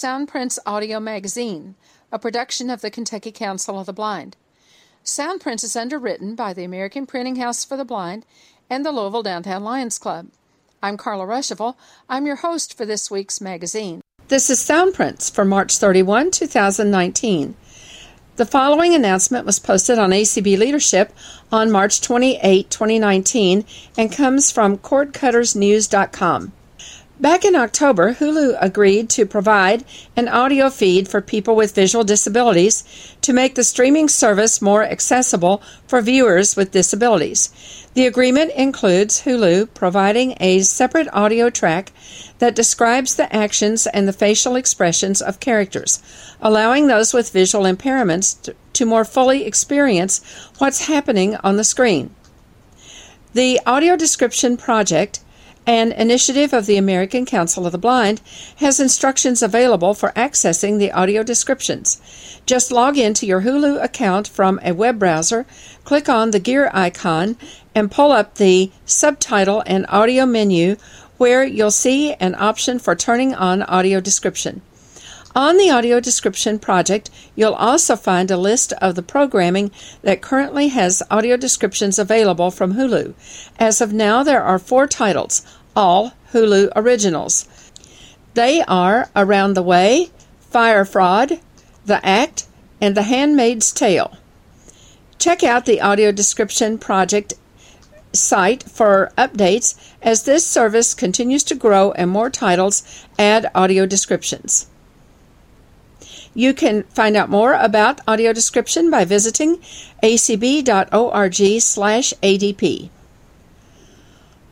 Soundprints Audio Magazine, a production of the Kentucky Council of the Blind. Soundprints is underwritten by the American Printing House for the Blind and the Louisville Downtown Lions Club. I'm Carla Ruschival. I'm your host for this week's magazine. This is Soundprints for March 31, 2019. The following announcement was posted on ACB Leadership on March 28, 2019, and comes from cordcuttersnews.com. Back in October, Hulu agreed to provide an audio feed for people with visual disabilities to make the streaming service more accessible for viewers with disabilities. The agreement includes Hulu providing a separate audio track that describes the actions and the facial expressions of characters, allowing those with visual impairments to, more fully experience what's happening on the screen. The Audio Description Project an initiative of the American Council of the Blind, has instructions available for accessing the audio descriptions. Just log into your Hulu account from a web browser, click on the gear icon, and pull up the subtitle and audio menu where you'll see an option for turning on audio description. On the audio description project, you'll also find a list of the programming that currently has audio descriptions available from Hulu. As of now, there are four titles, all Hulu originals. They are Around the Way, Fyre Fraud, The Act, and The Handmaid's Tale. Check out the audio description project site for updates as this service continues to grow and more titles add audio descriptions. You can find out more about audio description by visiting acb.org/adp.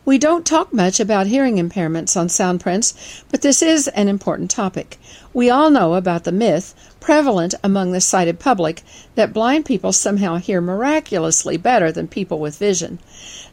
We don't talk much about hearing impairments on Soundprints, but this is an important topic. We all know about the myth, prevalent among the sighted public, that blind people somehow hear miraculously better than people with vision.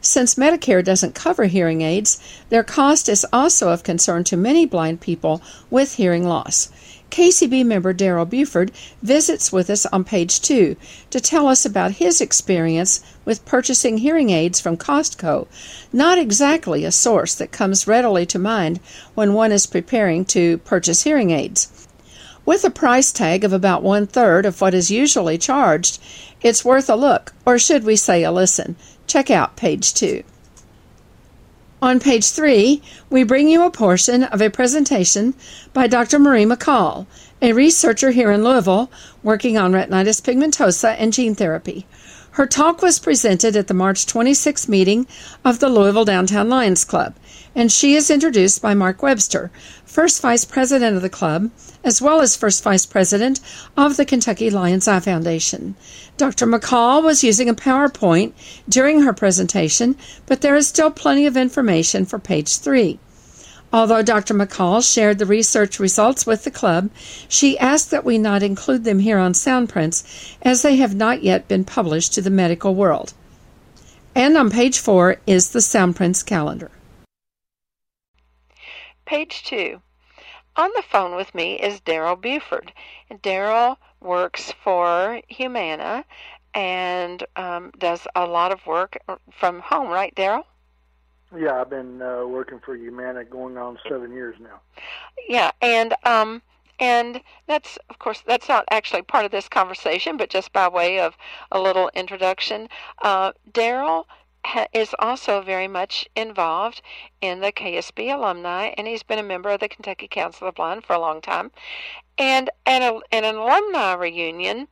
Since Medicare doesn't cover hearing aids, their cost is also of concern to many blind people with hearing loss. KCB member Daryl Buford visits with us on page two to tell us about his experience with purchasing hearing aids from Costco, not exactly a source that comes readily to mind when one is preparing to purchase hearing aids. With a price tag of about one third of what is usually charged, it's worth a look, or should we say a listen. Check out page two. On page three, we bring you a portion of a presentation by Dr. Marie McCall, a researcher here in Louisville working on retinitis pigmentosa and gene therapy. Her talk was presented at the March 26 meeting of the Louisville Downtown Lions Club, and she is introduced by Mark Webster, first vice president of the club, as well as first vice president of the Kentucky Lions Eye Foundation. Dr. McCall was using a PowerPoint during her presentation, but there is still plenty of information for page three. Although Dr. McCall shared the research results with the club, she asked that we not include them here on Soundprints as they have not yet been published to the medical world. And on page four is the Soundprints calendar. Page two. On the phone with me is Daryl Buford. Daryl works for Humana and um, does a lot of work from home, right, Daryl? Yeah, I've been uh, working for Humana going on seven years now. Yeah, and um, and that's of course that's not actually part of this conversation, but just by way of a little introduction, uh, Daryl is also very much involved in the KSB alumni, and he's been a member of the Kentucky Council of Blind for a long time. And at, a, at an alumni reunion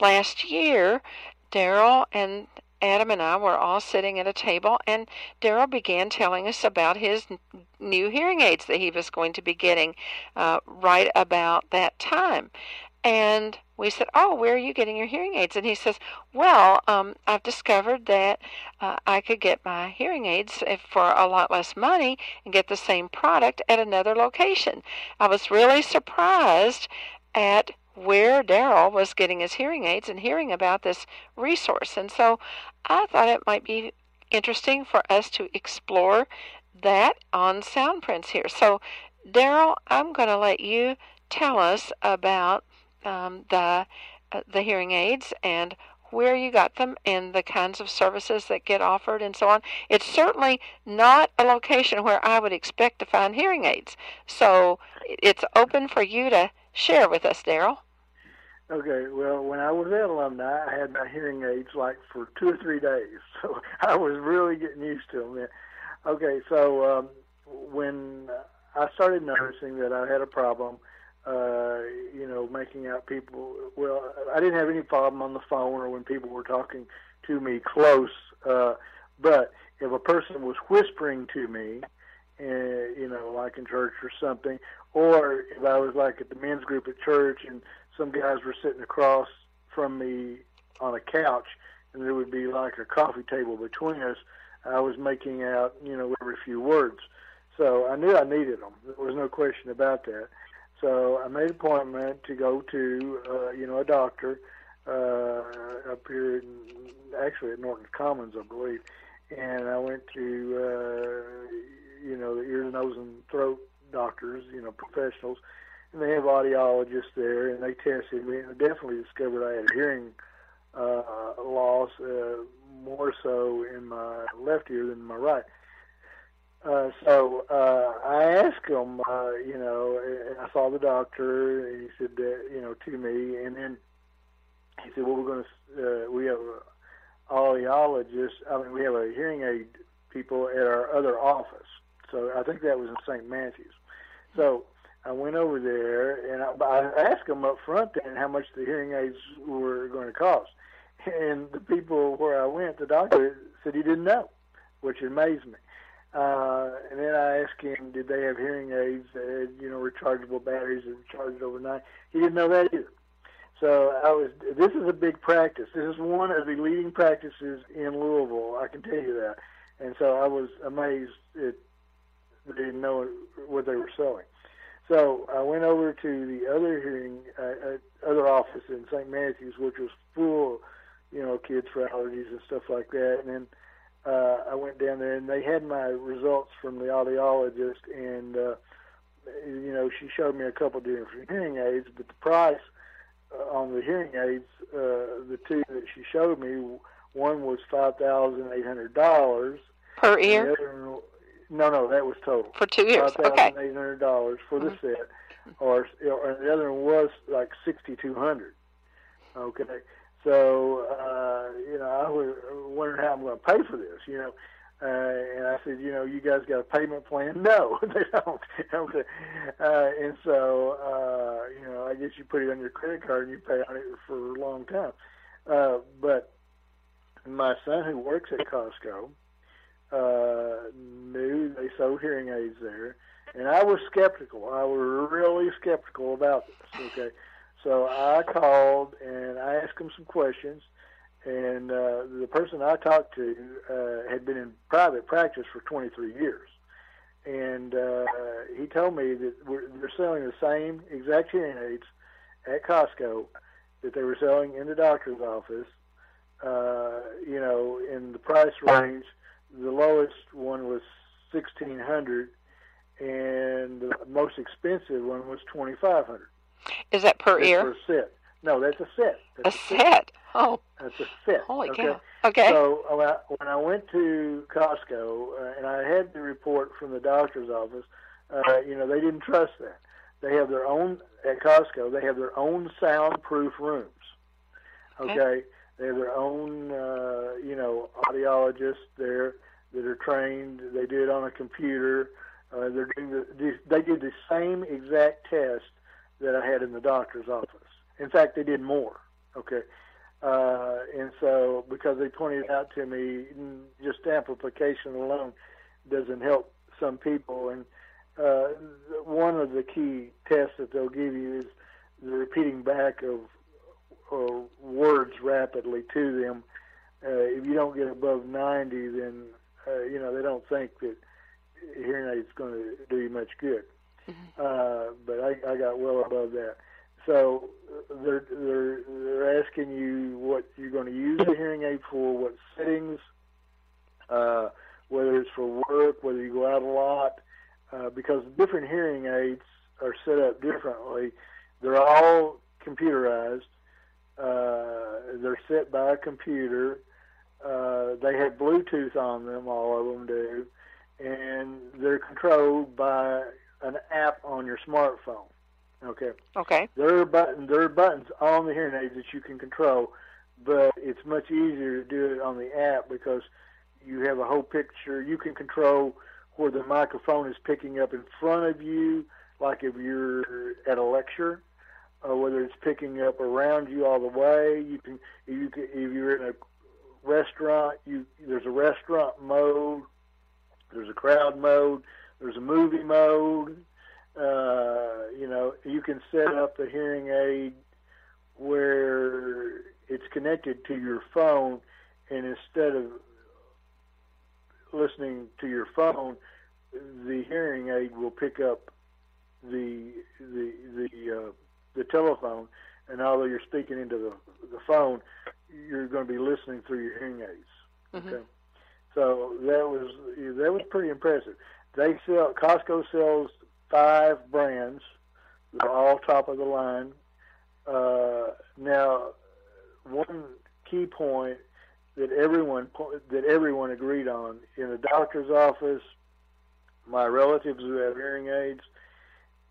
last year, Daryl and Adam and I were all sitting at a table, and Daryl began telling us about his new hearing aids that he was going to be getting uh, right about that time. And we said, "Oh, where are you getting your hearing aids?" And he says, "Well, um, I've discovered that uh, I could get my hearing aids for a lot less money and get the same product at another location." I was really surprised at where Daryl was getting his hearing aids and hearing about this resource, and so I thought it might be interesting for us to explore that on Soundprints here. So, Daryl, I'm going to let you tell us about um, the uh, the hearing aids and where you got them and the kinds of services that get offered and so on. It's certainly not a location where I would expect to find hearing aids. So it's open for you to share with us, Daryl. Okay, well, when I was at alumni, I had my hearing aids like for two or three days, so I was really getting used to them. Okay, so um, when I started noticing that I had a problem, uh, you know, making out people. Well, I didn't have any problem on the phone or when people were talking to me close. Uh, but if a person was whispering to me, uh, you know, like in church or something, or if I was like at the men's group at church and some guys were sitting across from me on a couch and there would be like a coffee table between us, I was making out, you know, every few words. So I knew I needed them. There was no question about that. So I made an appointment to go to, uh, you know, a doctor uh, up here, in, actually at Norton Commons, I believe. And I went to, uh, you know, the ear, nose, and throat doctors, you know, professionals, and they have audiologists there, and they tested me, and definitely discovered I had hearing uh, loss, uh, more so in my left ear than my right. So uh, I asked him, uh, you know, and I saw the doctor, and he said that, you know, to me, and then he said, well, we're going to, uh, we have a audiologist, I mean, we have a hearing aid people at our other office. So I think that was in St. Matthews. So I went over there, and I, I asked them up front then how much the hearing aids were going to cost. And the people where I went, the doctor said he didn't know, which amazed me. Uh, and then I asked him, did they have hearing aids that had, you know, rechargeable batteries that charged overnight? He didn't know that either. So I was. This is a big practice. This is one of the leading practices in Louisville. I can tell you that. And so I was amazed that they didn't know what they were selling. So I went over to the other hearing, uh, uh, other office in St. Matthews, which was full, you know, kids for allergies and stuff like that. And then uh, I went down there and they had my results from the audiologist, and uh, you know she showed me a couple of different hearing aids, but the price uh, on the hearing aids, uh, the two that she showed me, one was five thousand eight hundred dollars per ear. Other, no, no, that was total for two years. Five thousand eight hundred dollars for the mm-hmm. set, or, or the other one was like sixty two hundred. Okay, so, uh, you know, I was wondering how I'm going to pay for this, you know. Uh, and I said, you know, you guys got a payment plan? No, they don't. okay. Uh, and so, uh, you know, I guess you put it on your credit card and you pay on it for a long time. Uh, but my son, who works at Costco, uh, knew they sold hearing aids there, and I was skeptical. I was really skeptical about this. Okay, so I called and I asked him some questions, and uh, the person I talked to uh, had been in private practice for 23 years, and uh, he told me that we're, they're selling the same exact hearing aids at Costco that they were selling in the doctor's office. Uh, you know, in the price range, the lowest one was 1600 and the most expensive one was 2500 is that per that's ear? Per set. No, that's a set. That's a, a set. set. Oh. That's a set. Holy okay? cow. Okay. So when I, when I went to Costco uh, and I had the report from the doctor's office, uh, you know, they didn't trust that. They have their own at Costco. They have their own soundproof rooms. Okay. okay. They have their own, uh, you know, audiologists there that are trained. They do it on a computer. Uh, they're doing the, they did the same exact test that I had in the doctor's office. In fact, they did more. Okay. Uh, and so, because they pointed out to me, just amplification alone doesn't help some people. And uh, one of the key tests that they'll give you is the repeating back of uh, words rapidly to them. Uh, if you don't get above 90, then uh, you know they don't think that hearing aid is going to do you much good. Mm-hmm. Uh, but I, I got well above that. So they're they're they're asking you what you're going to use the hearing aid for, what settings, uh, whether it's for work, whether you go out a lot, uh, because different hearing aids are set up differently. They're all computerized, Uh, they're set by a computer. Uh, they have Bluetooth on them, all of them do, and they're controlled by an app on your smartphone. Okay. Okay. There are buttons. There are buttons on the hearing aids that you can control, but it's much easier to do it on the app because you have a whole picture. You can control where the microphone is picking up in front of you, like if you're at a lecture, or whether it's picking up around you all the way. You can, if you can, if you're in a restaurant, you there's a restaurant mode, there's a crowd mode, there's a movie mode. Uh, you know, you can set up the hearing aid where it's connected to your phone, and instead of listening to your phone, the hearing aid will pick up the the the uh, the telephone, and although you're speaking into the the phone, you're going to be listening through your hearing aids. Mm-hmm. Okay, so that was that was pretty impressive. They sell Costco sells five brands, they're all top of the line. Uh, now, one key point that everyone that everyone agreed on in the doctor's office, my relatives who have hearing aids,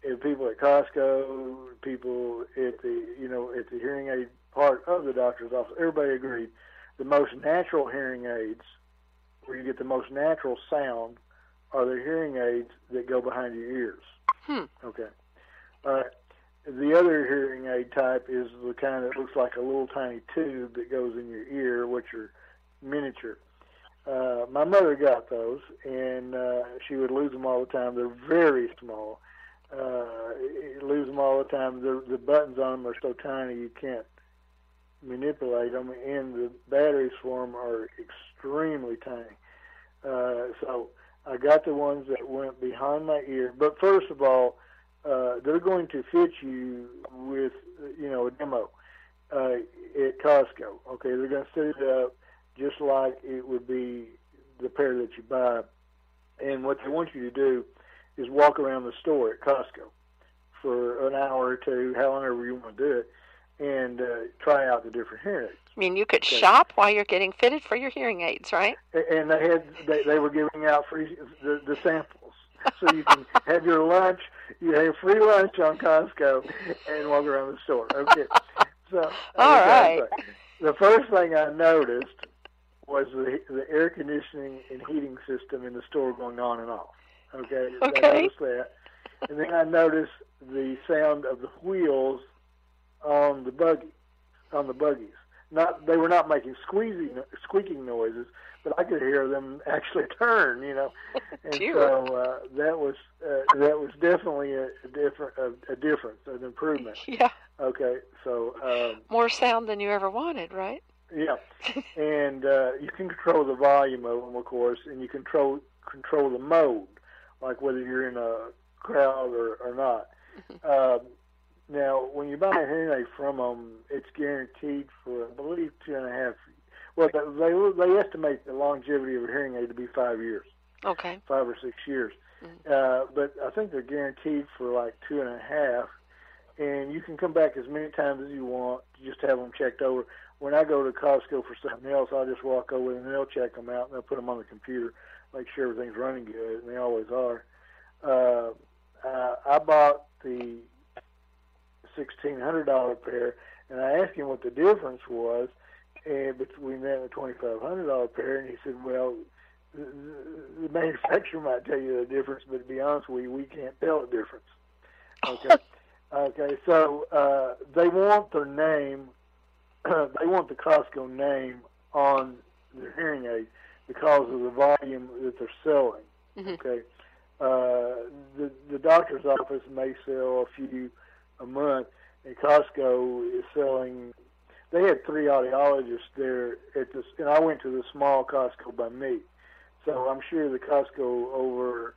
and people at Costco, people at the you know at the hearing aid part of the doctor's office, everybody agreed the most natural hearing aids, where you get the most natural sound, are the hearing aids that go behind your ears. Hmm. Okay. Right. The other hearing aid type is the kind that looks like a little tiny tube that goes in your ear, which are miniature. Uh, my mother got those, and uh, she would lose them all the time. They're very small. Uh, lose them all the time. The, the buttons on them are so tiny you can't manipulate them, and the batteries for them are extremely tiny. Uh, so I got the ones that went behind my ear. But first of all, uh, they're going to fit you with, you know, a demo uh, at Costco. Okay, they're going to set it up just like it would be the pair that you buy. And what they want you to do is walk around the store at Costco for an hour or two, however you want to do it, and uh, try out the different hearing aids. I mean, you could Okay. shop while you're getting fitted for your hearing aids, right? And they had they, they were giving out free the, the samples, so you can have your lunch. You have free lunch on Costco and walk around the store. Okay, so All okay, right. so The first thing I noticed was the the air conditioning and heating system in the store going on and off. Okay, I noticed that, and then I noticed the sound of the wheels on the buggy, on the buggies. Not they were not making squeezing, squeaking noises, but I could hear them actually turn. You know, and so uh, that was uh, that was definitely a, a different a, a difference, an improvement. Yeah. Okay, so. Um, More sound than you ever wanted, right? yeah, and uh, you can control the volume of them, of course, and you control control the mode, like whether you're in a crowd or, or not. Um, now, when you buy a hearing aid from them, it's guaranteed for, I believe, two and a half. Well, they they estimate the longevity of a hearing aid to be five years, Okay. five or six years. Uh, but I think they're guaranteed for like two and a half, and you can come back as many times as you want. To just have them checked over. When I go to Costco for something else, I'll just walk over and they'll check them out and they'll put them on the computer, make sure everything's running good, and they always are. Uh, uh, I bought the sixteen hundred dollar pair, and I asked him what the difference was and between that and the twenty five hundred dollar pair, and he said, "Well, the, the manufacturer might tell you the difference, but to be honest with you, we can't tell the difference." Okay. Okay, so uh, they want their name, they want the Costco name on their hearing aid because of the volume that they're selling. Mhm. Okay, uh, the the doctor's office may sell a few a month, and Costco is selling. They had three audiologists there at this, and I went to the small Costco by me, so I'm sure the Costco over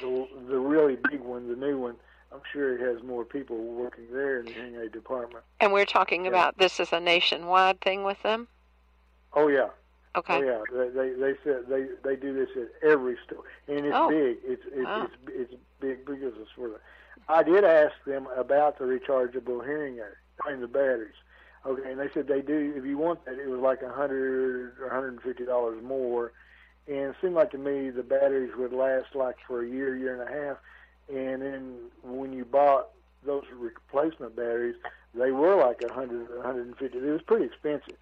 the the really big one, the new one. I'm sure it has more people working there in the hearing aid department. And we're talking Yeah. about this is a nationwide thing with them? Oh yeah, Okay. oh yeah. They they they said they they do this at every store, and it's Oh. big. It's it's Wow. it's, it's big because it's for the. I did ask them about the rechargeable hearing aid. I mean the batteries. Okay, and they said they do. If you want that, it was like a hundred or hundred and fifty dollars more. And it seemed like to me the batteries would last like for a year, year and a half. And then when you bought those replacement batteries, they were like a hundred, a hundred and fifty. It was pretty expensive.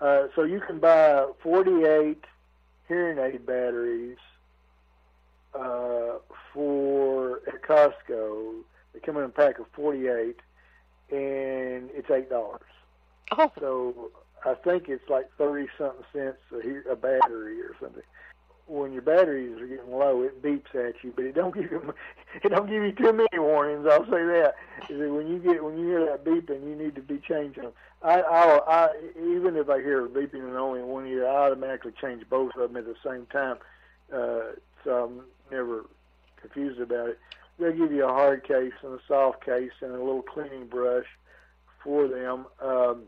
Uh, so you can buy forty-eight hearing aid batteries uh, for at Costco. They come in a pack of forty-eight, and it's eight dollars. Oh, So I think it's like thirty something cents a, a battery or something. When your batteries are getting low, it beeps at you, but it don't give you it don't give you too many warnings. I'll say that. Is that when you get when you hear that beeping, you need to be changing them. I, I'll, I even if I hear beeping in only one ear, I automatically change both of them at the same time, uh, so I'm never confused about it. They'll give you a hard case and a soft case and a little cleaning brush for them. Um,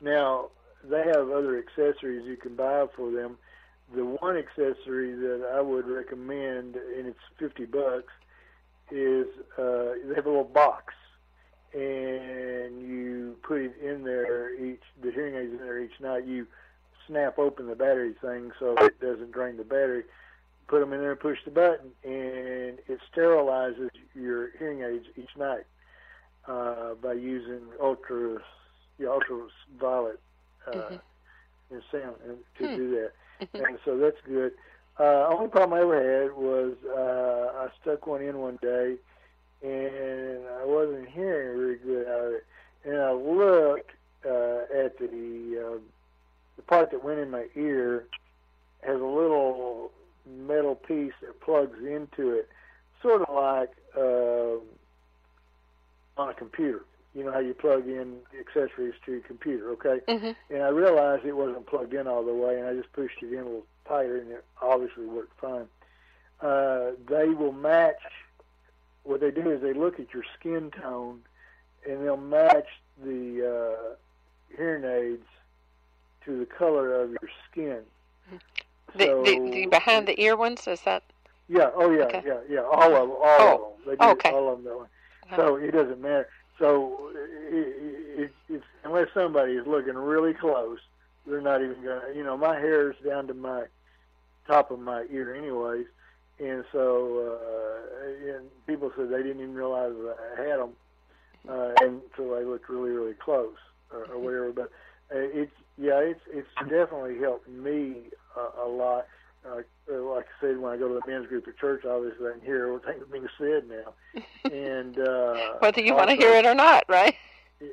now they have other accessories you can buy for them. The one accessory that I would recommend, and it's fifty bucks, is uh, they have a little box, and you put it in there each. The hearing aids in there each night. You snap open the battery thing so it doesn't drain the battery. Put them in there, and push the button, and it sterilizes your hearing aids each night uh, by using ultra, yeah, ultraviolet uh, Mhm. and sound and to Hmm. do that. And so that's good. Uh, only problem I ever had was uh, I stuck one in one day, and I wasn't hearing very good out of it. And I looked uh, at the uh, the part that went in my ear has a little metal piece that plugs into it, sort of like uh, on a computer. You know how you plug in accessories to your computer, okay? hmm and I realized it wasn't plugged in all the way, and I just pushed it in a little tighter, and it obviously worked fine. Uh, they will match. What they do is they look at your skin tone, and they'll match the uh, hearing aids to the color of your skin. The, So- the, the behind the ear ones is that? Yeah. Oh yeah. Okay. Yeah. Yeah. All of them. All Oh. of them. They do Okay. all of them that way. So it doesn't matter. So it, it, it's unless somebody is looking really close, they're not even gonna. You know, my hair is down to my top of my ear, anyways, and so uh, and people said they didn't even realize I had them uh, until they looked really, really close or, or whatever. But it's yeah, it's it's definitely helped me a, a lot. Uh, like I said, when I go to the men's group at church, obviously I can hear everything being said now. And uh, Whether you want to hear it or not, right?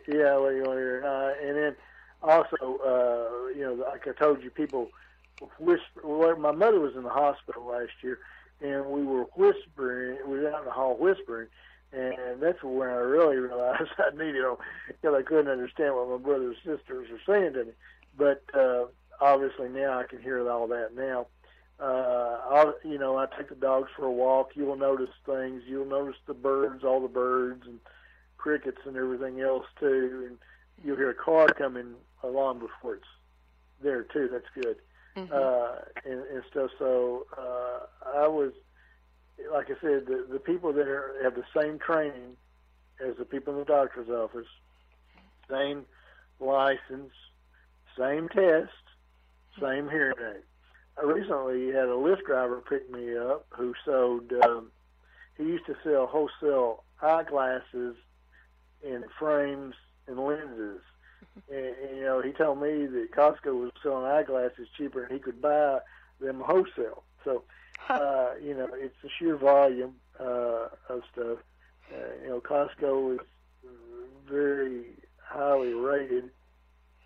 yeah, well, you want to hear. Uh, and then also, uh, you know, like I told you, people whisper. Well, my mother was in the hospital last year, and we were whispering. We were out in the hall whispering, and that's when I really realized I needed them because I couldn't understand what my brothers and sisters were saying to me. But uh, obviously now I can hear all that now. Uh, I'll, you know, I take the dogs for a walk. You'll notice things. You'll notice the birds, all the birds, and crickets and everything else too. And you'll hear a car coming along before it's there too. That's good. Mhm. Uh, and, and stuff. So uh, I was, like I said, the, the people there have the same training as the people in the doctor's office, same license, same test, same hearing aid. I recently had a Lyft driver pick me up who sold. Um, he used to sell wholesale eyeglasses and frames and lenses. And, and, you know, he told me that Costco was selling eyeglasses cheaper, and he could buy them wholesale. So, uh, you know, it's the sheer volume uh, of stuff. Uh, you know, Costco is very highly rated,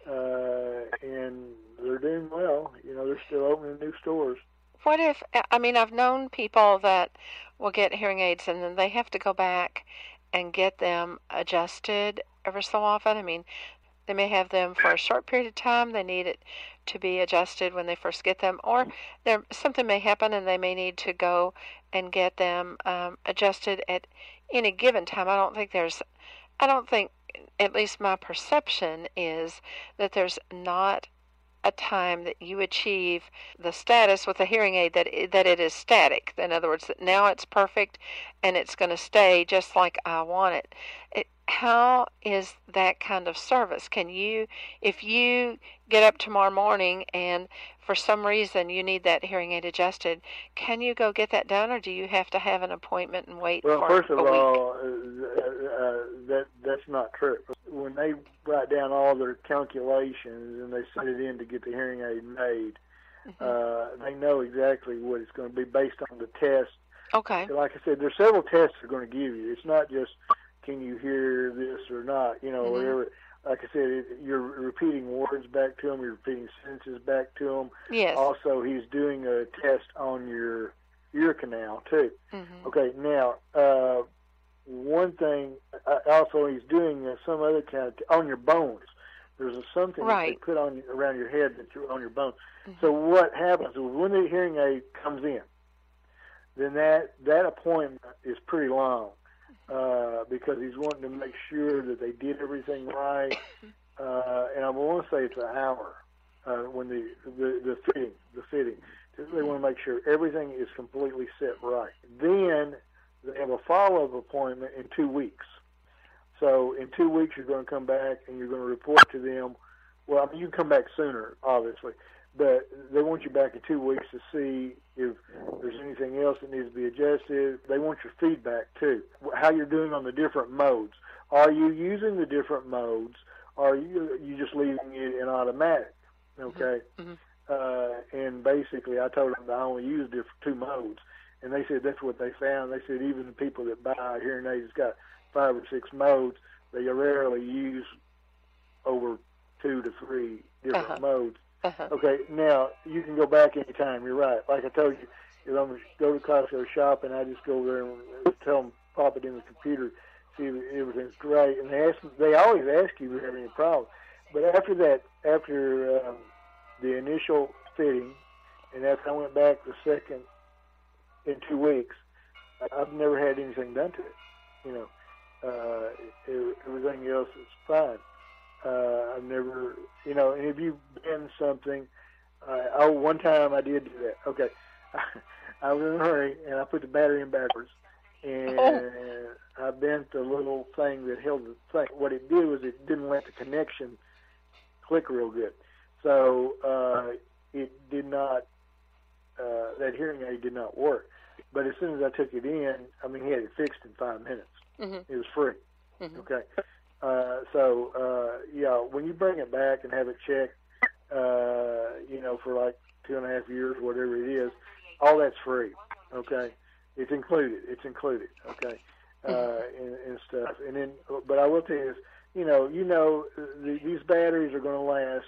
uh, and they're doing well. You know, they're still opening new stores. What if, I mean, I've known people that will get hearing aids and then they have to go back and get them adjusted ever so often. I mean, they may have them for a short period of time. They need it to be adjusted when they first get them, or there something may happen and they may need to go and get them um, adjusted at any given time. I don't think there's, I don't think, at least my perception is that there's not a time that you achieve the status with a hearing aid that it, that it is static. In other words, that now it's perfect and it's going to stay just like I want it. it. How is that kind of service? Can you, if you get up tomorrow morning and for some reason you need that hearing aid adjusted, can you go get that done, or do you have to have an appointment and wait well, first of all, uh, uh, that that's not true. When they write down all their calculations and they send it in to get the hearing aid made, Mm-hmm. uh, they know exactly what it's going to be based on the test. Okay. Like I said, there's several tests they're going to give you. It's not just can you hear this or not, you know, Mhm. whatever. Like I said, it, you're repeating words back to him. you're repeating sentences back to him. Yes. Also, he's doing a test on your ear canal too. Mm-hmm. Okay, now uh, one thing uh, also he's doing uh, some other kind of on your bones. There's a, something that Right. they put on around your head that you're on your bones. Mhm. So what happens when the hearing aid comes in, then that that appointment is pretty long uh, because he's wanting to make sure that they did everything right. Uh, and I want to say it's an hour uh, when the, the the fitting the fitting. They want to make sure everything is completely set right. Then they have a follow-up appointment in two weeks. So in two weeks, you're going to come back and you're going to report to them. Well, I mean, you can come back sooner, obviously, but they want you back in two weeks to see if there's anything else that needs to be adjusted. They want your feedback too, how you're doing on the different modes. Are you using the different modes? Are you you just leaving it in automatic? Okay. Mhm. Uh, and basically, I told them that I only use diff- two modes, and they said that's what they found. They said even the people that buy hearing aids got five or six modes. They rarely use over two to three different Uh-huh. modes. Uh-huh. Okay, now you can go back anytime. You're right. Like I told you, if I'm go to Costco shop and I just go there and tell them pop it in the computer, see if everything's great, and they ask they always ask you if you have any problems. But after that, after um, the initial fitting, and after I went back the second in two weeks, I've never had anything done to it. You know, uh, it, everything else is fine. Uh, I've never, you know, and if you've been something, uh, oh, one time I did do that. Okay, I was in a hurry and I put the battery in backwards, and Oh. I bent the little thing that held the thing. What it did was it didn't let the connection click real good, so uh, it did not. Uh, that hearing aid did not work. But as soon as I took it in, I mean, he had it fixed in five minutes. Mhm. It was free. Mhm. Okay. Uh, so uh, yeah, when you bring it back and have it checked, uh, you know, for like two and a half years, whatever it is, all that's free. Okay, it's included. It's included. Okay, uh, and, and stuff. And then, but I will tell you this. You know, you know, the, these batteries are going to last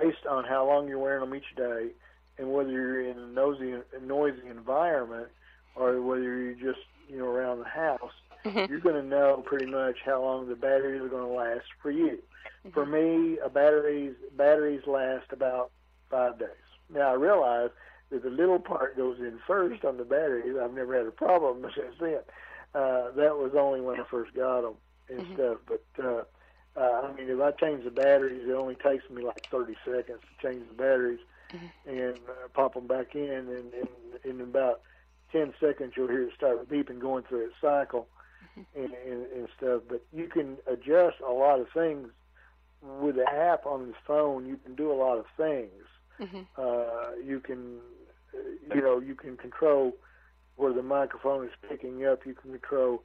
based on how long you're wearing them each day, and whether you're in a noisy, noisy environment or whether you're just you know around the house Mhm. you're going to know pretty much how long the batteries are going to last for you. For me, a batteries batteries last about five days. Now I realize that the little part goes in first on the batteries. I've never had a problem since then. Uh, that was only when I first got them and Mhm. stuff. But uh, uh, I mean, if I change the batteries, it only takes me like 30 seconds to change the batteries Mhm. and uh, pop them back in, and, and in about 10 seconds you'll hear it start beeping going through its cycle and, and, and stuff. But you can adjust a lot of things with the app on the phone. You can do a lot of things. Mhm. Uh, you can, you know, you can control where the microphone is picking up. You can control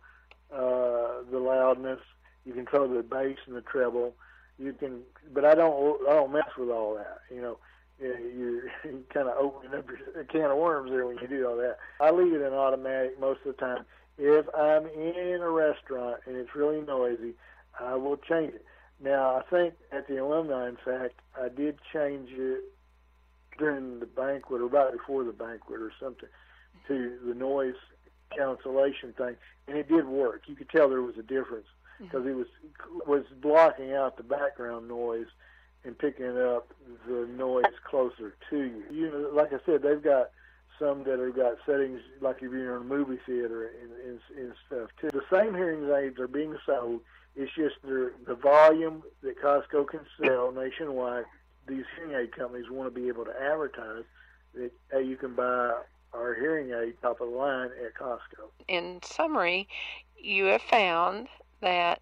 uh, the loudness. You can control the bass and the treble. You can, but I don't. I don't mess with all that. You know, you're kind of opening up your, a can of worms there when you do all that. I leave it in automatic most of the time. If I'm in a restaurant and it's really noisy, I will change it. Now, I think at the alumni, in fact, I did change it during the banquet or right before the banquet or something to the noise cancellation thing, and it did work. You could tell there was a difference mm-hmm. because it was was blocking out the background noise and picking up the noise closer to you. You know, like I said, they've got some that have got settings like if you're in a movie theater and, and, and stuff too. The same hearing aids are being sold. It's just the the volume that Costco can sell nationwide. These hearing aid companies want to be able to advertise that hey, you can buy our hearing aid top of the line at Costco. In summary, you have found that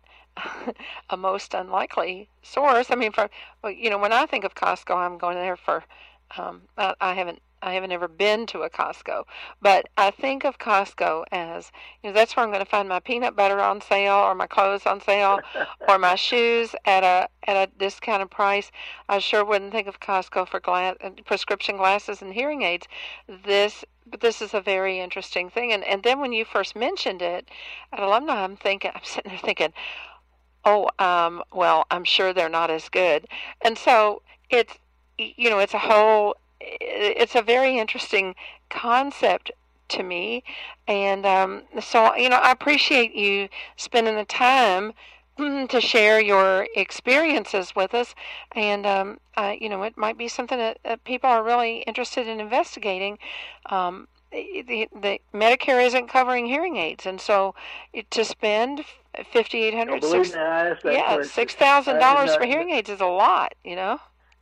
a most unlikely source. I mean, for you know, when I think of Costco, I'm going there for. Um, I, I haven't I haven't ever been to a Costco, but I think of Costco as you know that's where I'm going to find my peanut butter on sale, or my clothes on sale, or my shoes at a at a discounted price. I sure wouldn't think of Costco for glass, prescription glasses and hearing aids. This but this is a very interesting thing, and and then when you first mentioned it at alumni, I'm thinking I'm sitting there thinking, oh, um, well, I'm sure they're not as good, and so it's you know it's a whole it's a very interesting concept to me. And um, so, you know, I appreciate you spending the time to share your experiences with us. And, um, uh, you know, it might be something that, that, people are really interested in investigating. Um, the, the Medicare isn't covering hearing aids, and so to spend fifty eight hundred, yeah, six thousand dollars for hearing aids is a lot, you know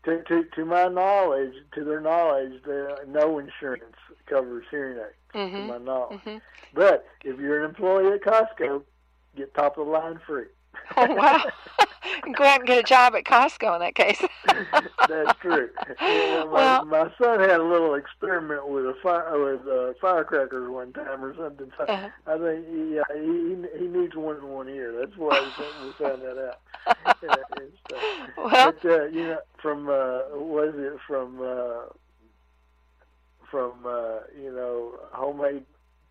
to, to, to my knowledge, to their knowledge, there no insurance covers hearing aids. Mm-hmm. To my knowledge, mm-hmm. but if you're an employee at Costco, get top of the line free. oh wow! Go out and get a job at Costco in that case. That's true. my, well, my son had a little experiment with a fire with uh, firecrackers one time or something. So uh-huh. I think yeah, he he needs one in one ear. That's why we found that out. well, but uh, you know, from uh, was it from uh, from uh, you know homemade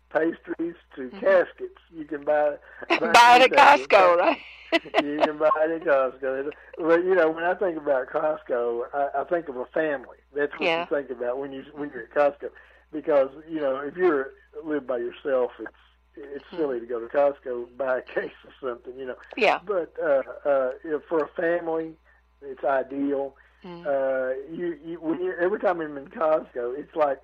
pastries to mm-hmm. caskets. You can buy buy, buy it at Costco, right? you can buy it at Costco. But you know, when I think about Costco, I, I think of a family. That's what yeah. you think about when you when you're at Costco, because you know if you're live by yourself, it's it's mm-hmm. silly to go to Costco buy a case of something, you know. Yeah. But uh, uh, for a family, it's ideal. Mm. Uh, you, you, when you every time I'm in Costco, it's like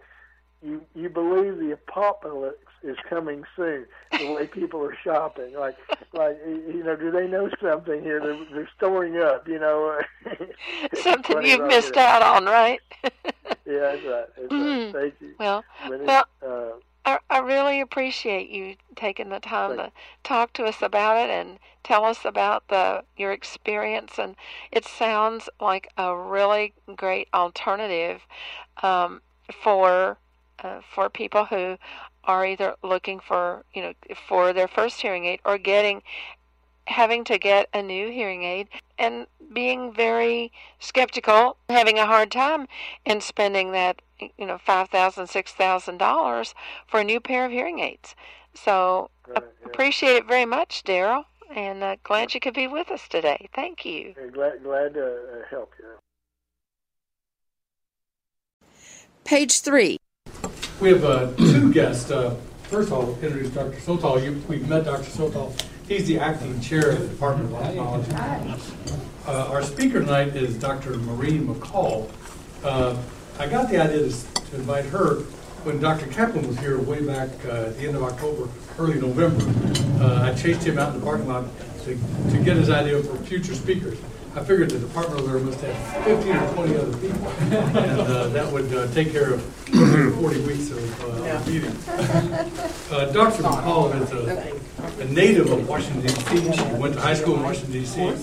you you believe the apocalypse is coming soon. The way people are shopping, like like you know, do they know something here? They're, they're storing up, you know. something you've missed out on, right? yeah, that's right. That's mm. right. Thank you. Well, well. Uh, I, I really appreciate you taking the time to talk to us about it and tell us about the your experience. And it sounds like a really great alternative um, for uh, for people who are either looking for you know for their first hearing aid or getting having to get a new hearing aid and being very skeptical having a hard time in spending that you know five thousand six thousand dollars for a new pair of hearing aids. So right, yeah. appreciate it very much daryl and uh, glad you could be with us today. Thank you. Glad, glad to uh, help you. Page three we have uh, two guests. Uh, first of all, introduce Dr. Sotal. You, we've met Dr. Sotal. He's the acting chair of the Department of Ophthalmology. Uh, our speaker tonight is Dr. Maureen McCall. Uh, I got the idea to, to, invite her when Dr. Kaplan was here way back uh, at the end of October, early November. Uh, I chased him out in the parking lot to, to get his idea for future speakers. I figured the department over there must have 15 or 20 other people, and uh, that would uh, take care of 40 weeks of uh, yeah. meeting. Uh, Dr. McCall is a, a, native of Washington, D.C. She went to high school in Washington, D.C.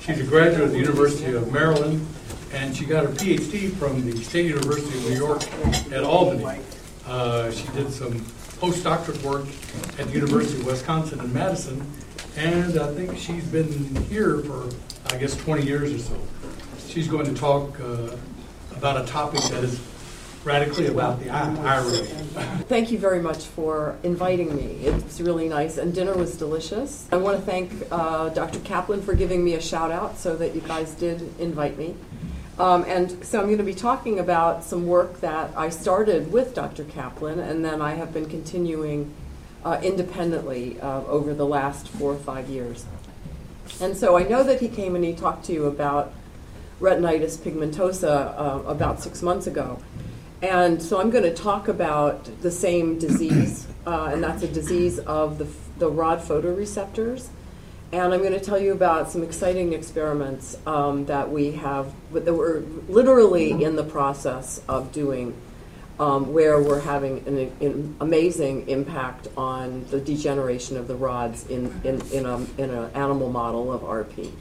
She's a graduate of the University of Maryland, and she got her PhD from the State University of New York at Albany. Uh, she did some postdoctorate work at the University of Wisconsin in Madison, and I think she's been here for I guess, 20 years or so. She's going to talk uh, about a topic that is radically about the IRA. Thank you very much for inviting me. It's really nice, and dinner was delicious. I want to thank uh, Dr. Kaplan for giving me a shout out so that you guys did invite me. Um, and so I'm going to be talking about some work that I started with Dr. Kaplan, and then I have been continuing uh, independently uh, over the last four or five years. And so I know that he came and he talked to you about retinitis pigmentosa uh, about six months ago. And so I'm going to talk about the same disease, uh, and that's a disease of the, the rod photoreceptors. And I'm going to tell you about some exciting experiments um, that we have, that we're literally in the process of doing um, where we're having an, an amazing impact on the degeneration of the rods in, in, in, a, in an animal model of RP.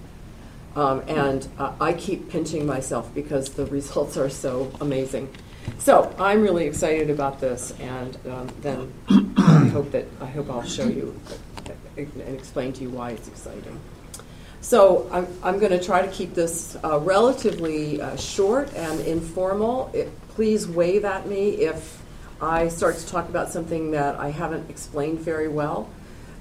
Um, and uh, I keep pinching myself because the results are so amazing. So I'm really excited about this, and um, then I hope that I hope I'll show you and explain to you why it's exciting. So I'm, I'm going to try to keep this uh, relatively uh, short and informal. It, please wave at me if I start to talk about something that I haven't explained very well,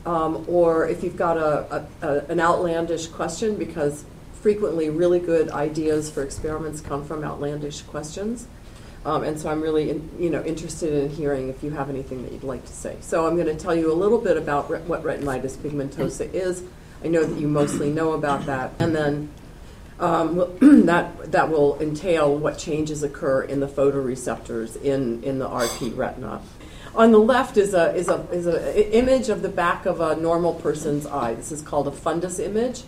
um, or if you've got a, a, a, an outlandish question, because frequently really good ideas for experiments come from outlandish questions. Um, and so I'm really, in, you know, interested in hearing if you have anything that you'd like to say. So I'm going to tell you a little bit about re- what retinitis pigmentosa is. I know that you mostly know about that, and then um, that that will entail what changes occur in the photoreceptors in in the RP retina. On the left is a is a is a image of the back of a normal person's eye. This is called a fundus image.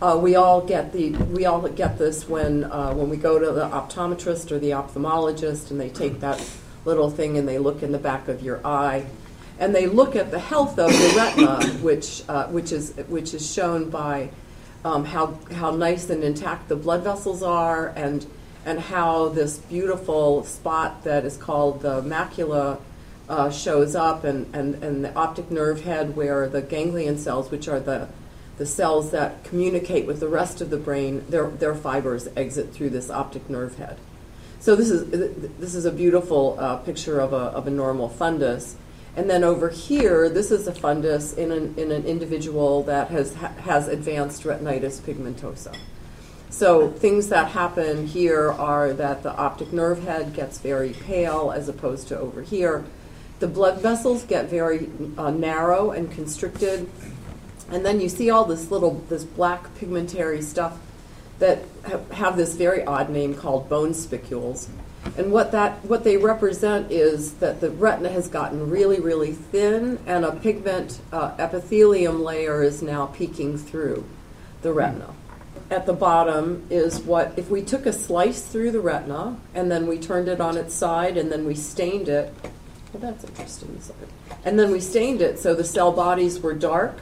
Uh, we all get the we all get this when uh, when we go to the optometrist or the ophthalmologist, and they take that little thing and they look in the back of your eye, and they look at the health of the retina, which uh, which is which is shown by um, how how nice and intact the blood vessels are, and and how this beautiful spot that is called the macula uh, shows up, and, and and the optic nerve head where the ganglion cells, which are the the cells that communicate with the rest of the brain, their, their fibers exit through this optic nerve head. So this is, this is a beautiful uh, picture of a, of a normal fundus. And then over here, this is a fundus in an, in an individual that has, has advanced retinitis pigmentosa. So things that happen here are that the optic nerve head gets very pale as opposed to over here. The blood vessels get very uh, narrow and constricted and then you see all this little, this black pigmentary stuff that have this very odd name called bone spicules. And what that what they represent is that the retina has gotten really, really thin, and a pigment uh, epithelium layer is now peeking through the retina. At the bottom is what if we took a slice through the retina and then we turned it on its side and then we stained it. Well, that's interesting. And then we stained it so the cell bodies were dark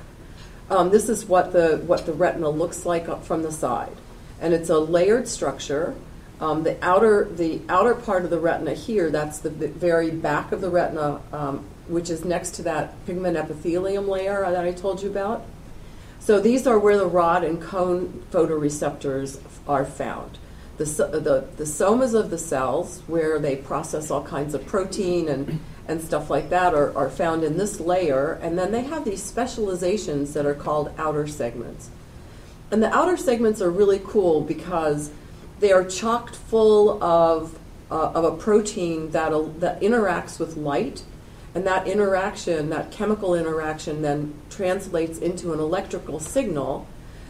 um, this is what the what the retina looks like up from the side, and it's a layered structure. Um, the outer the outer part of the retina here, that's the very back of the retina, um, which is next to that pigment epithelium layer that I told you about. So these are where the rod and cone photoreceptors are found. The, the, the somas of the cells, where they process all kinds of protein and and stuff like that are, are found in this layer. And then they have these specializations that are called outer segments. And the outer segments are really cool because they are chocked full of, uh, of a protein that, that interacts with light. And that interaction, that chemical interaction, then translates into an electrical signal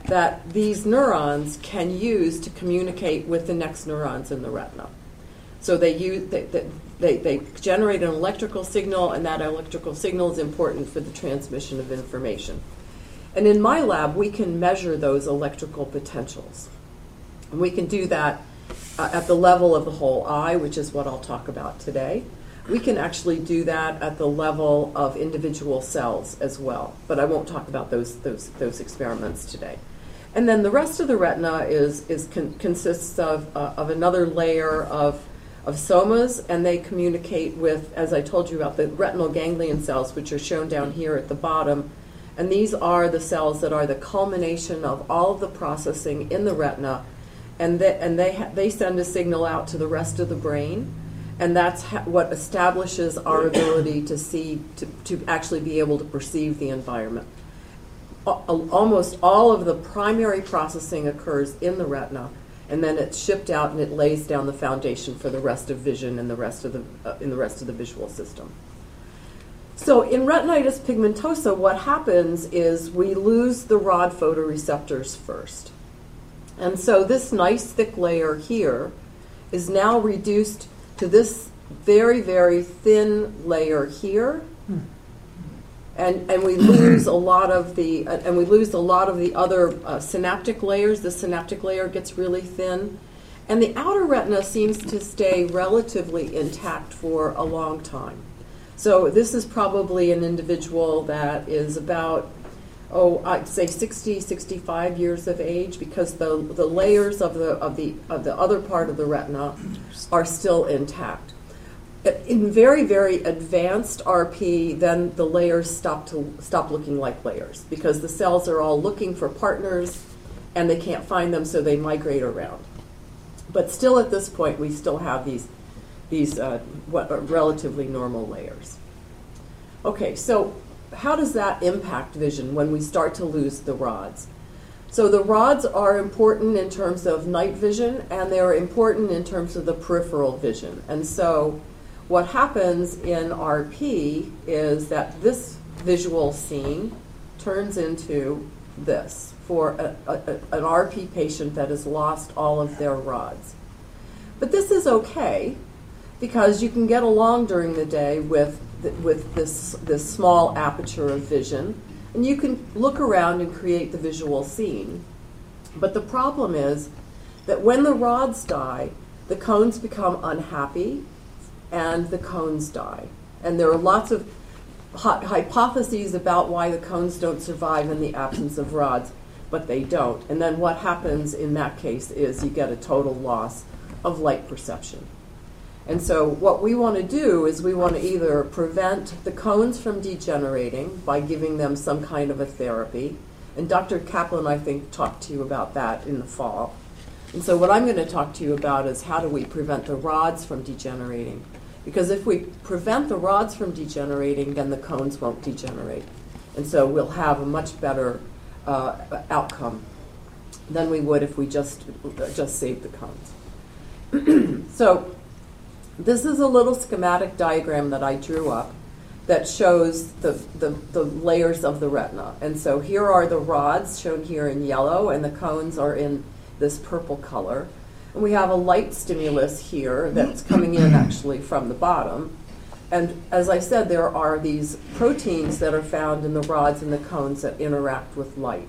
that these neurons can use to communicate with the next neurons in the retina. So they use they, they, they generate an electrical signal, and that electrical signal is important for the transmission of information. And in my lab, we can measure those electrical potentials. And we can do that uh, at the level of the whole eye, which is what I'll talk about today. We can actually do that at the level of individual cells as well, but I won't talk about those, those, those experiments today. And then the rest of the retina is, is con- consists of, uh, of another layer of of somas, and they communicate with, as I told you about, the retinal ganglion cells, which are shown down here at the bottom. And these are the cells that are the culmination of all of the processing in the retina, and they, and they, ha- they send a signal out to the rest of the brain, and that's ha- what establishes our ability to see, to, to actually be able to perceive the environment. almost all of the primary processing occurs in the retina and then it's shipped out and it lays down the foundation for the rest of vision and the rest of the uh, in the rest of the visual system. So in retinitis pigmentosa, what happens is we lose the rod photoreceptors first. And so this nice thick layer here is now reduced to this very, very thin layer here and and we lose a lot of the uh, and we lose a lot of the other uh, synaptic layers. The synaptic layer gets really thin, And the outer retina seems to stay relatively intact for a long time. So this is probably an individual that is about, oh, I'd say 60, 65 years of age because the, the layers of the, of, the, of the other part of the retina are still intact. In very, very advanced RP, then the layers stop to stop looking like layers because the cells are all looking for partners and they can't find them, so they migrate around. But still, at this point, we still have these these uh, what, uh, relatively normal layers. Okay, so how does that impact vision when we start to lose the rods? So the rods are important in terms of night vision, and they're important in terms of the peripheral vision. And so what happens in RP is that this visual scene turns into this for a, a, an RP patient that has lost all of their rods. But this is okay because you can get along during the day with, with this, this small aperture of vision and you can look around and create the visual scene. But the problem is that when the rods die, the cones become unhappy and the cones die. And there are lots of hypotheses about why the cones don't survive in the absence of rods, but they don't. And then what happens in that case is you get a total loss of light perception. And so, what we want to do is we want to either prevent the cones from degenerating by giving them some kind of a therapy. And Dr. Kaplan, I think, talked to you about that in the fall. And so, what I'm going to talk to you about is how do we prevent the rods from degenerating. Because if we prevent the rods from degenerating, then the cones won't degenerate. And so, we'll have a much better uh, outcome than we would if we just, just saved the cones. so, this is a little schematic diagram that I drew up that shows the, the, the, layers of the retina. And so here are the rods shown here in yellow, and the cones are in this purple color. And we have a light stimulus here that's coming in actually from the bottom. And as I said, there are these proteins that are found in the rods and the cones that interact with light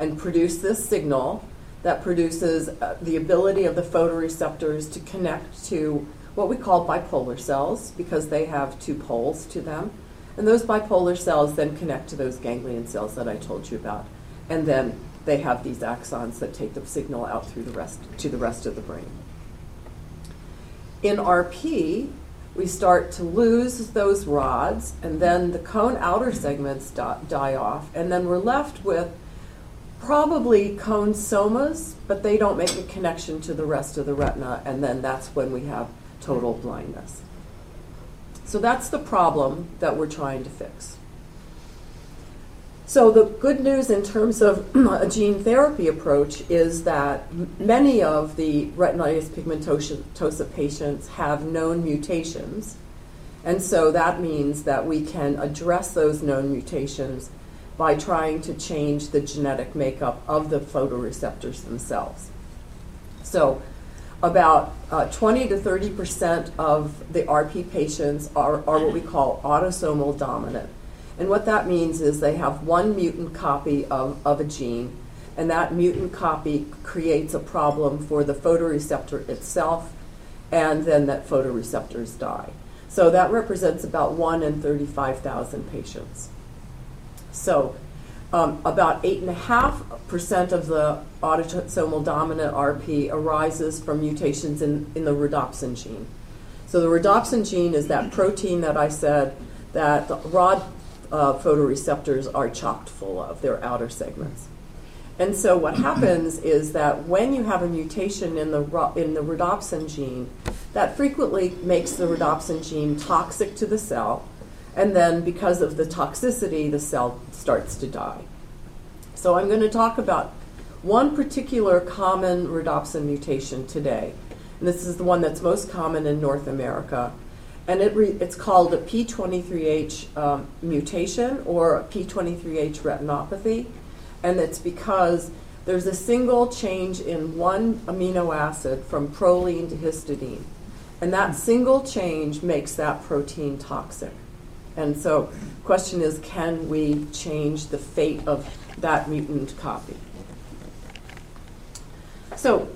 and produce this signal that produces uh, the ability of the photoreceptors to connect to what we call bipolar cells because they have two poles to them. And those bipolar cells then connect to those ganglion cells that I told you about. And then they have these axons that take the signal out through the rest to the rest of the brain. In RP, we start to lose those rods, and then the cone outer segments die off, and then we're left with probably cone somas, but they don't make a connection to the rest of the retina, and then that's when we have total blindness. So that's the problem that we're trying to fix. So, the good news in terms of a gene therapy approach is that many of the retinitis pigmentosa patients have known mutations. And so that means that we can address those known mutations by trying to change the genetic makeup of the photoreceptors themselves. So, about uh, 20 to 30 percent of the RP patients are, are what we call autosomal dominant. And what that means is they have one mutant copy of, of a gene, and that mutant copy creates a problem for the photoreceptor itself, and then that photoreceptors die. So that represents about 1 in 35,000 patients. So um, about 8.5% of the autosomal dominant RP arises from mutations in, in the rhodopsin gene. So the rhodopsin gene is that protein that I said that the rod uh, photoreceptors are chocked full of, their outer segments. And so what happens is that when you have a mutation in the in the rhodopsin gene, that frequently makes the rhodopsin gene toxic to the cell, and then because of the toxicity, the cell starts to die. So I'm going to talk about one particular common rhodopsin mutation today. And this is the one that's most common in North America. And it re- it's called a P23H um, mutation or P23H retinopathy. And it's because there's a single change in one amino acid from proline to histidine. And that single change makes that protein toxic. And so, question is, can we change the fate of that mutant copy? So,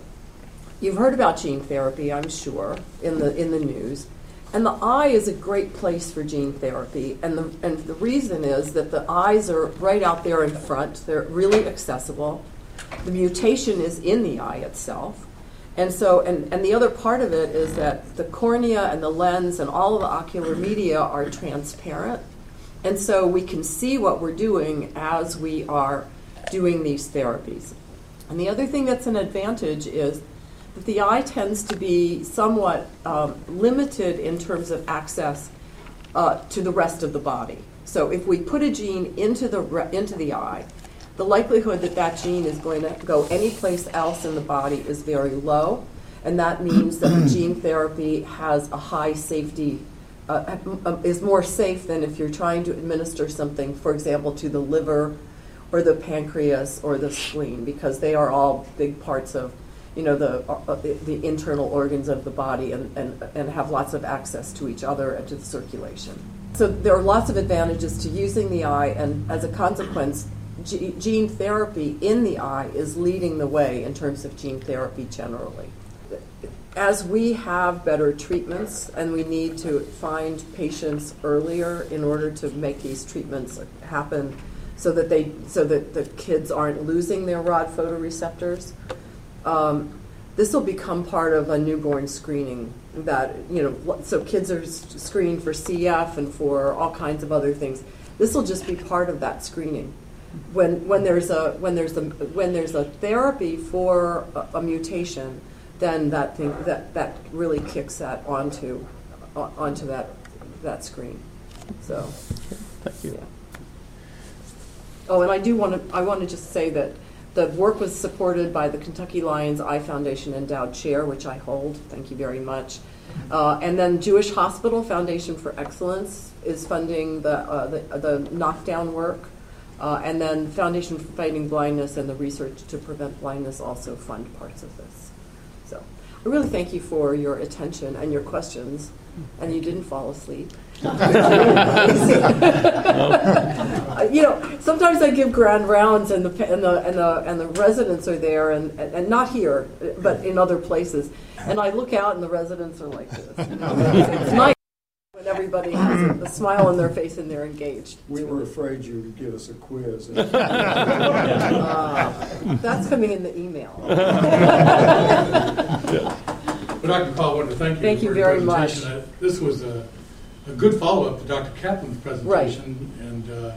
You've heard about gene therapy, I'm sure, in the in the news. And the eye is a great place for gene therapy. And the, and the reason is that the eyes are right out there in front, they're really accessible. The mutation is in the eye itself. And so, and, and the other part of it is that the cornea and the lens and all of the ocular media are transparent. And so we can see what we're doing as we are doing these therapies. And the other thing that's an advantage is that the eye tends to be somewhat um, limited in terms of access uh, to the rest of the body. So if we put a gene into the re- into the eye, the likelihood that that gene is going to go anyplace else in the body is very low, and that means that the gene therapy has a high safety. Uh, uh, is more safe than if you're trying to administer something, for example, to the liver or the pancreas or the spleen, because they are all big parts of you know, the, uh, the, the internal organs of the body and, and, and have lots of access to each other and to the circulation. So there are lots of advantages to using the eye, and as a consequence, g- gene therapy in the eye is leading the way in terms of gene therapy generally. As we have better treatments and we need to find patients earlier in order to make these treatments happen so that they so that the kids aren't losing their rod photoreceptors, um, this will become part of a newborn screening that you know so kids are screened for cf and for all kinds of other things this will just be part of that screening when when there's a when there's a when there's a therapy for a, a mutation then that thing that that really kicks that onto onto that that screen so thank you yeah. oh and i do want to i want to just say that the work was supported by the Kentucky Lions Eye Foundation Endowed Chair, which I hold. Thank you very much. Uh, and then Jewish Hospital Foundation for Excellence is funding the, uh, the, the, knockdown work. Uh, and then Foundation for Fighting Blindness and the Research to Prevent Blindness also fund parts of this. So I really thank you for your attention and your questions, and you didn't fall asleep. you know, sometimes I give grand rounds, and the and the and the and the residents are there, and and not here, but in other places, and I look out, and the residents are like this. It's nice when everybody has a, a, smile on their face and they're engaged. We were afraid you would give us a quiz. uh, that's coming in the email. But Dr. Paul, I wanted to thank you thank for you your very presentation. much. This was a a good follow-up to Dr. Kaplan's presentation, right. and uh,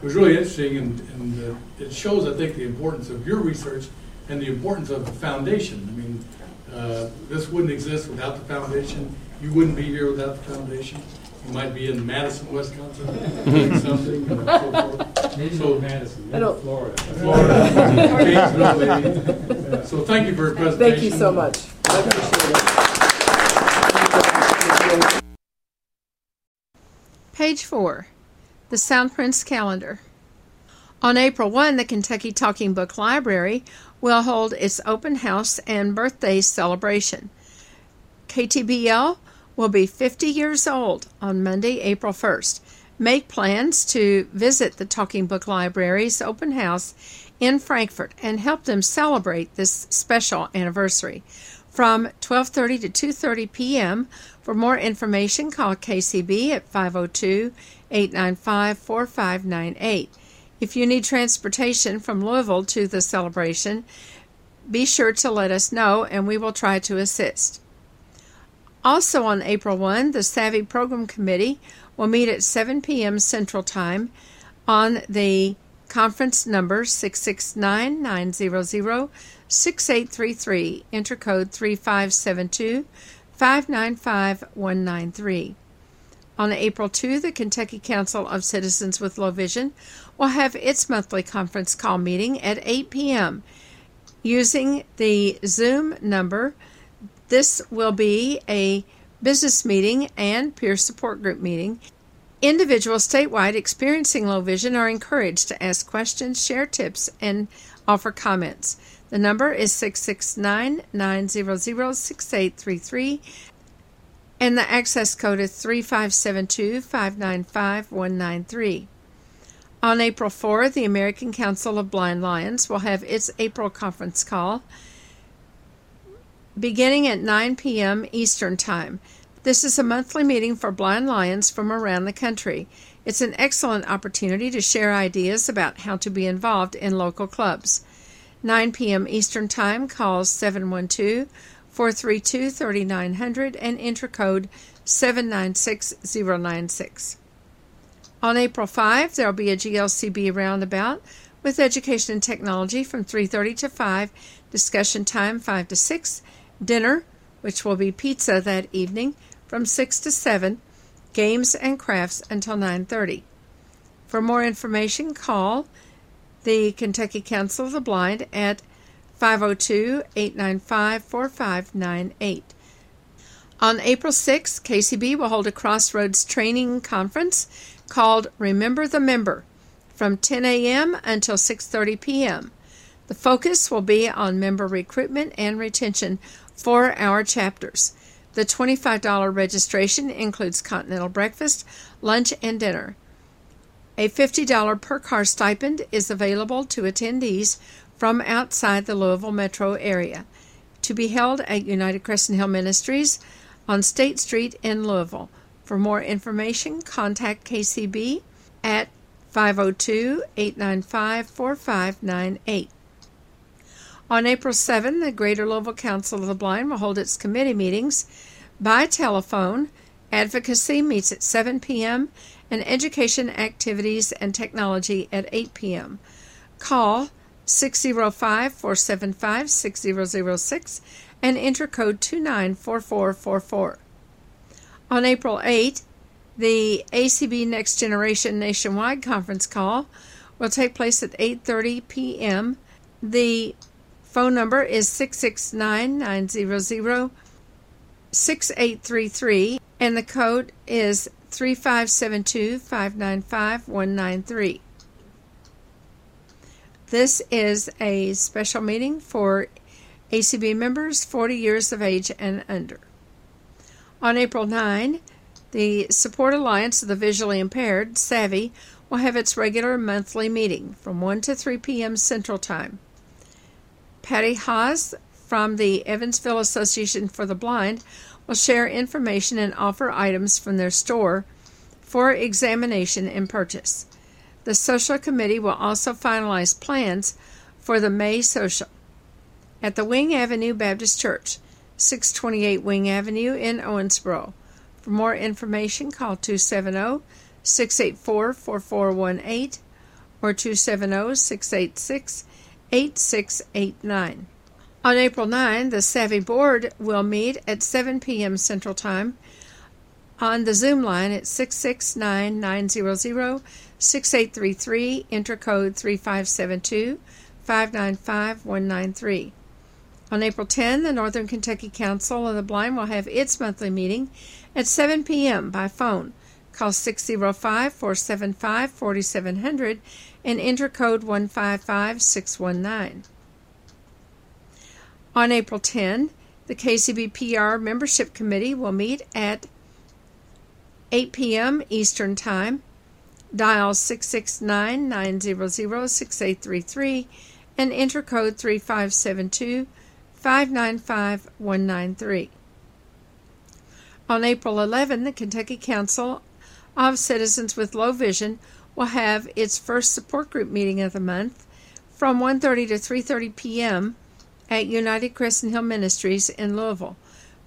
it was really interesting, and, and uh, it shows, I think, the importance of your research and the importance of the foundation. I mean, uh, this wouldn't exist without the foundation. You wouldn't be here without the foundation. You might be in Madison, Wisconsin, doing something, and so forth. Maybe so, Madison, I don't, Florida. Florida. so thank you for your presentation. Thank you so much. I appreciate it. Page 4 The Soundprints Calendar. On April 1, the Kentucky Talking Book Library will hold its open house and birthday celebration. KTBL will be 50 years old on Monday, April 1st. Make plans to visit the Talking Book Library's open house in Frankfort and help them celebrate this special anniversary. From 12:30 to 2:30 p.m. For more information, call KCB at 502-895-4598. If you need transportation from Louisville to the celebration, be sure to let us know and we will try to assist. Also on April 1, the SAVI Program Committee will meet at 7 p.m. Central Time on the conference number 669 900 6833, intercode 3572 595 193. On April 2, the Kentucky Council of Citizens with Low Vision will have its monthly conference call meeting at 8 p.m. Using the Zoom number, this will be a business meeting and peer support group meeting. Individuals statewide experiencing low vision are encouraged to ask questions, share tips, and offer comments. The number is 669 900 6833 and the access code is 3572 595 193. On April 4, the American Council of Blind Lions will have its April conference call. Beginning at 9 p.m. Eastern Time. This is a monthly meeting for blind lions from around the country. It's an excellent opportunity to share ideas about how to be involved in local clubs. 9 p.m. Eastern Time calls 712 432 3900 and enter code 796096. On April 5, there will be a GLCB roundabout with education and technology from 3:30 to 5, discussion time 5 to 6, dinner, which will be pizza that evening from 6 to 7, games and crafts until 9:30. For more information, call the Kentucky Council of the Blind at 502-895-4598. On April 6, KCB will hold a Crossroads training conference called Remember the Member from 10 a.m. until 6:30 p.m. The focus will be on member recruitment and retention for our chapters. The $25 registration includes continental breakfast, lunch, and dinner. A $50 per car stipend is available to attendees from outside the Louisville metro area to be held at United Crescent Hill Ministries on State Street in Louisville. For more information, contact KCB at 502 895 4598. On April 7, the Greater Louisville Council of the Blind will hold its committee meetings by telephone. Advocacy meets at 7 p.m. and Education Activities and Technology at 8 p.m. Call 605 475 6006 and enter code 294444. On April 8, the ACB Next Generation Nationwide conference call will take place at 8:30 p.m. The phone number is 669-900-6833 and the code is 3572-595-193. This is a special meeting for ACB members 40 years of age and under. On April 9, the Support Alliance of the Visually Impaired, SAVI, will have its regular monthly meeting from 1 to 3 p.m. Central Time. Patty Haas from the Evansville Association for the Blind will share information and offer items from their store for examination and purchase. The social committee will also finalize plans for the May social at the Wing Avenue Baptist Church. 628 Wing Avenue in Owensboro. For more information, call 270 684 4418 or 270 686 8689. On April 9, the SAVI Board will meet at 7 p.m. Central Time on the Zoom line at 669 900 6833, enter code 3572 595 193. On April 10, the Northern Kentucky Council of the Blind will have its monthly meeting at 7 p.m. by phone. Call 605 475 4700 and enter code 155619. On April 10, the KCBPR Membership Committee will meet at 8 p.m. Eastern Time. Dial 669 900 6833 and enter code 3572 595 193. On April 11, the Kentucky Council of Citizens with Low Vision will have its first support group meeting of the month from 1:30 to 3:30 p.m. at United Crescent Hill Ministries in Louisville.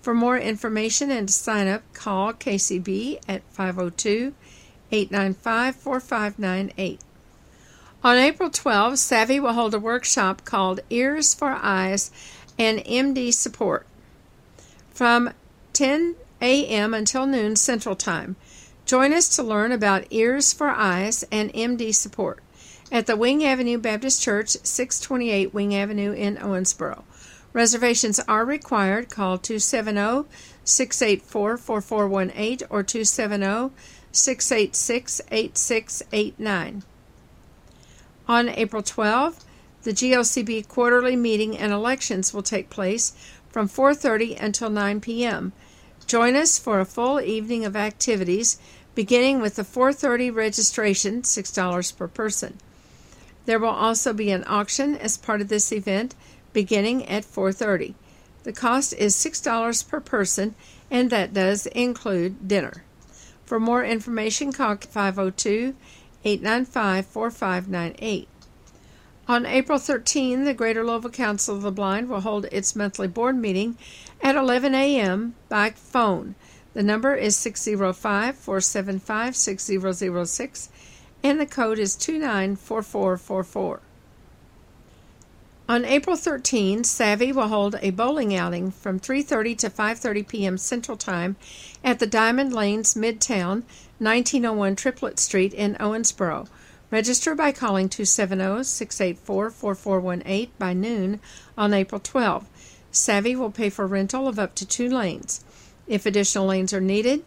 For more information and to sign up, call KCB at 502 895 4598. On April 12, SAVI will hold a workshop called Ears for Eyes and MD support from 10 a.m. until noon Central Time. Join us to learn about Ears for Eyes and MD support at the Wing Avenue Baptist Church, 628 Wing Avenue in Owensboro. Reservations are required. Call 270 684 4418 or 270 686 8689. On April 12, the GLCB quarterly meeting and elections will take place from 4:30 until 9 p.m. Join us for a full evening of activities beginning with the 4:30 registration, $6 per person. There will also be an auction as part of this event beginning at 4:30. The cost is $6 per person, and that does include dinner. For more information, call 502 895 4598. On April 13, the Greater Louisville Council of the Blind will hold its monthly board meeting at 11 a.m. by phone. The number is 605 475 6006 and the code is 294444. On April 13, SAVI will hold a bowling outing from 3:30 to 5:30 p.m. Central Time at the Diamond Lanes Midtown, 1901 Triplet Street in Owensboro. Register by calling 270-684-4418 by noon on April 12. SAVI will pay for rental of up to 2 lanes. If additional lanes are needed,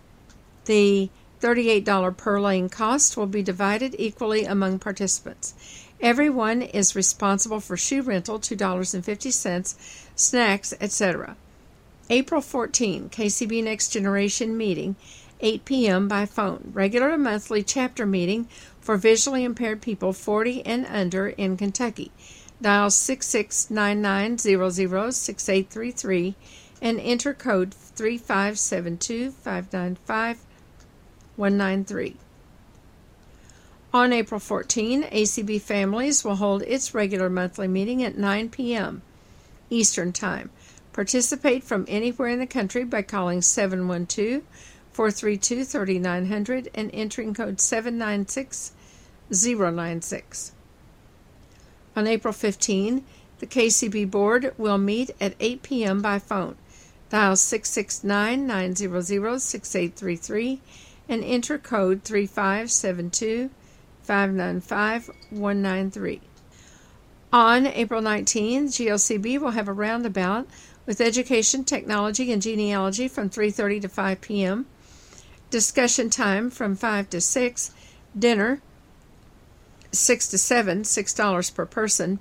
the $38 per lane cost will be divided equally among participants. Everyone is responsible for shoe rental, $2.50, snacks, etc. April 14, KCB Next Generation meeting, 8 p.m. by phone. Regular monthly chapter meeting for visually impaired people 40 and under in Kentucky. Dial 6699006833 and enter code 3572 595 193. On April 14, ACB Families will hold its regular monthly meeting at 9 p.m. Eastern Time. Participate from anywhere in the country by calling 712 432 3900 and entering code 796096. On April 15, the KCB board will meet at 8 p.m. by phone. Dial 669 900 6833 and enter code 3572 595 193. On April 19, GLCB will have a roundabout with education, technology, and genealogy from 3:30 to 5 p.m. Discussion time from 5 to 6. Dinner 6 to 7, $6 per person.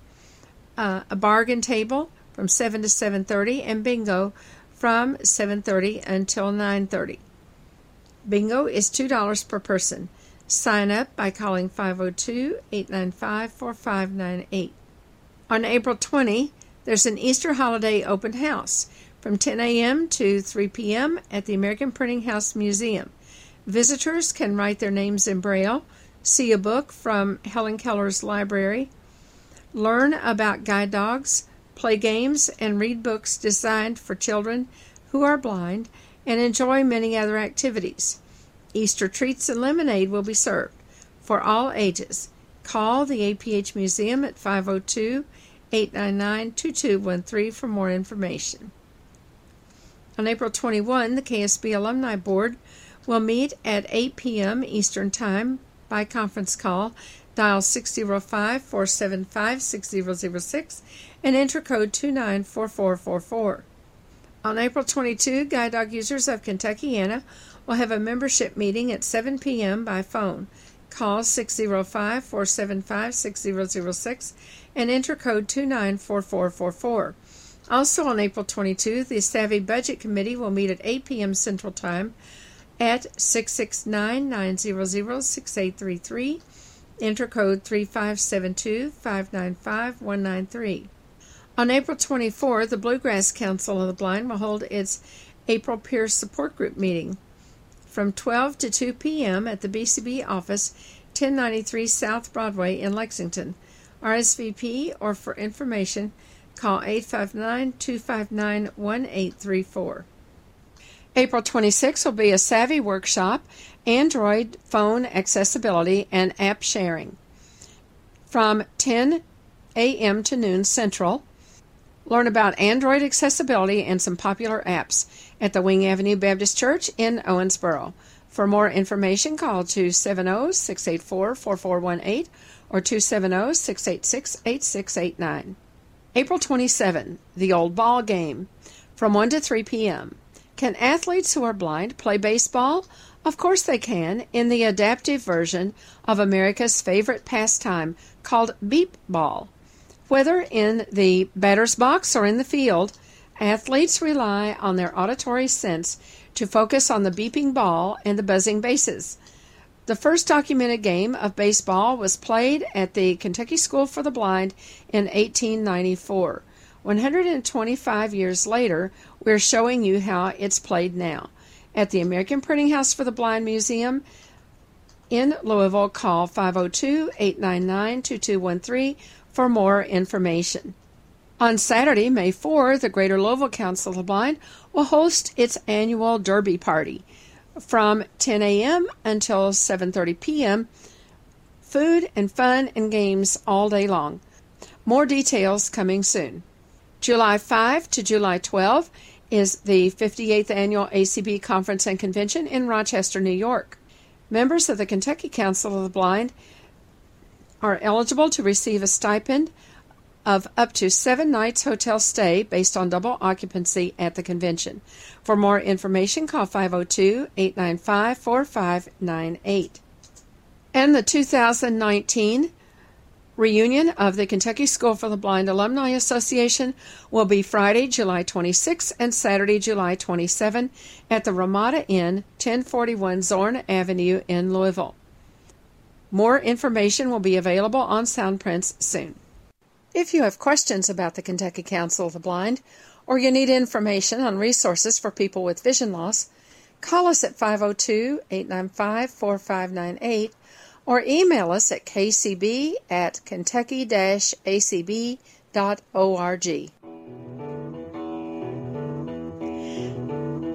Uh, a bargain table from 7 to 7:30 and bingo from 7:30 until 9:30. Bingo is $2 per person. Sign up by calling 502 895 4598. On April 20, there's an Easter holiday open house from 10 a.m. to 3 p.m. at the American Printing House Museum. Visitors can write their names in Braille, see a book from Helen Keller's library, learn about guide dogs, play games, and read books designed for children who are blind, and enjoy many other activities. Easter treats and lemonade will be served for all ages. Call the APH Museum at 502 899 2213 for more information. On April 21, the KSB Alumni Board will meet at 8 p.m. Eastern Time by conference call. Dial 605 475 6006 and enter code 294444. On April 22, Guide Dog users of Kentuckiana will have a membership meeting at 7 p.m. by phone. Call 605 475 6006 and enter code 294444. Also on April 22, the SAVI Budget Committee will meet at 8 p.m. Central Time at 669 900 6833. Enter code 3572 595 193. On April 24, the Bluegrass Council of the Blind will hold its April Peer Support Group meeting from 12 to 2 p.m. at the BCB office, 1093 South Broadway in Lexington. RSVP or for information, call 859 259 1834. April 26 will be a SAVI workshop, Android phone accessibility and app sharing. From 10 a.m. to noon Central, Learn about Android accessibility and some popular apps at the Wing Avenue Baptist Church in Owensboro. For more information, call 270 684 4418 or 270 686 8689. April 27, the Old Ball Game, from 1 to 3 p.m. Can athletes who are blind play baseball? Of course they can, in the adaptive version of America's favorite pastime called beep ball. Whether in the batter's box or in the field, athletes rely on their auditory sense to focus on the beeping ball and the buzzing bases. The first documented game of baseball was played at the Kentucky School for the Blind in 1894. 125 years later, we're showing you how it's played now. At the American Printing House for the Blind Museum in Louisville, call 502 899 2213 for more information. On Saturday, May 4, the Greater Louisville Council of the Blind will host its annual Derby Party from 10 a.m. until 7:30 p.m. Food and fun and games all day long. More details coming soon. July 5 to July 12 is the 58th annual ACB Conference and Convention in Rochester, New York. Members of the Kentucky Council of the Blind are eligible to receive a stipend of up to seven nights hotel stay based on double occupancy at the convention. For more information, call 502 895 4598. And the 2019 reunion of the Kentucky School for the Blind Alumni Association will be Friday, July 26 and Saturday, July 27 at the Ramada Inn, 1041 Zorn Avenue in Louisville. More information will be available on Soundprints soon. If you have questions about the Kentucky Council of the Blind or you need information on resources for people with vision loss, call us at 502 895 4598 or email us at kcb at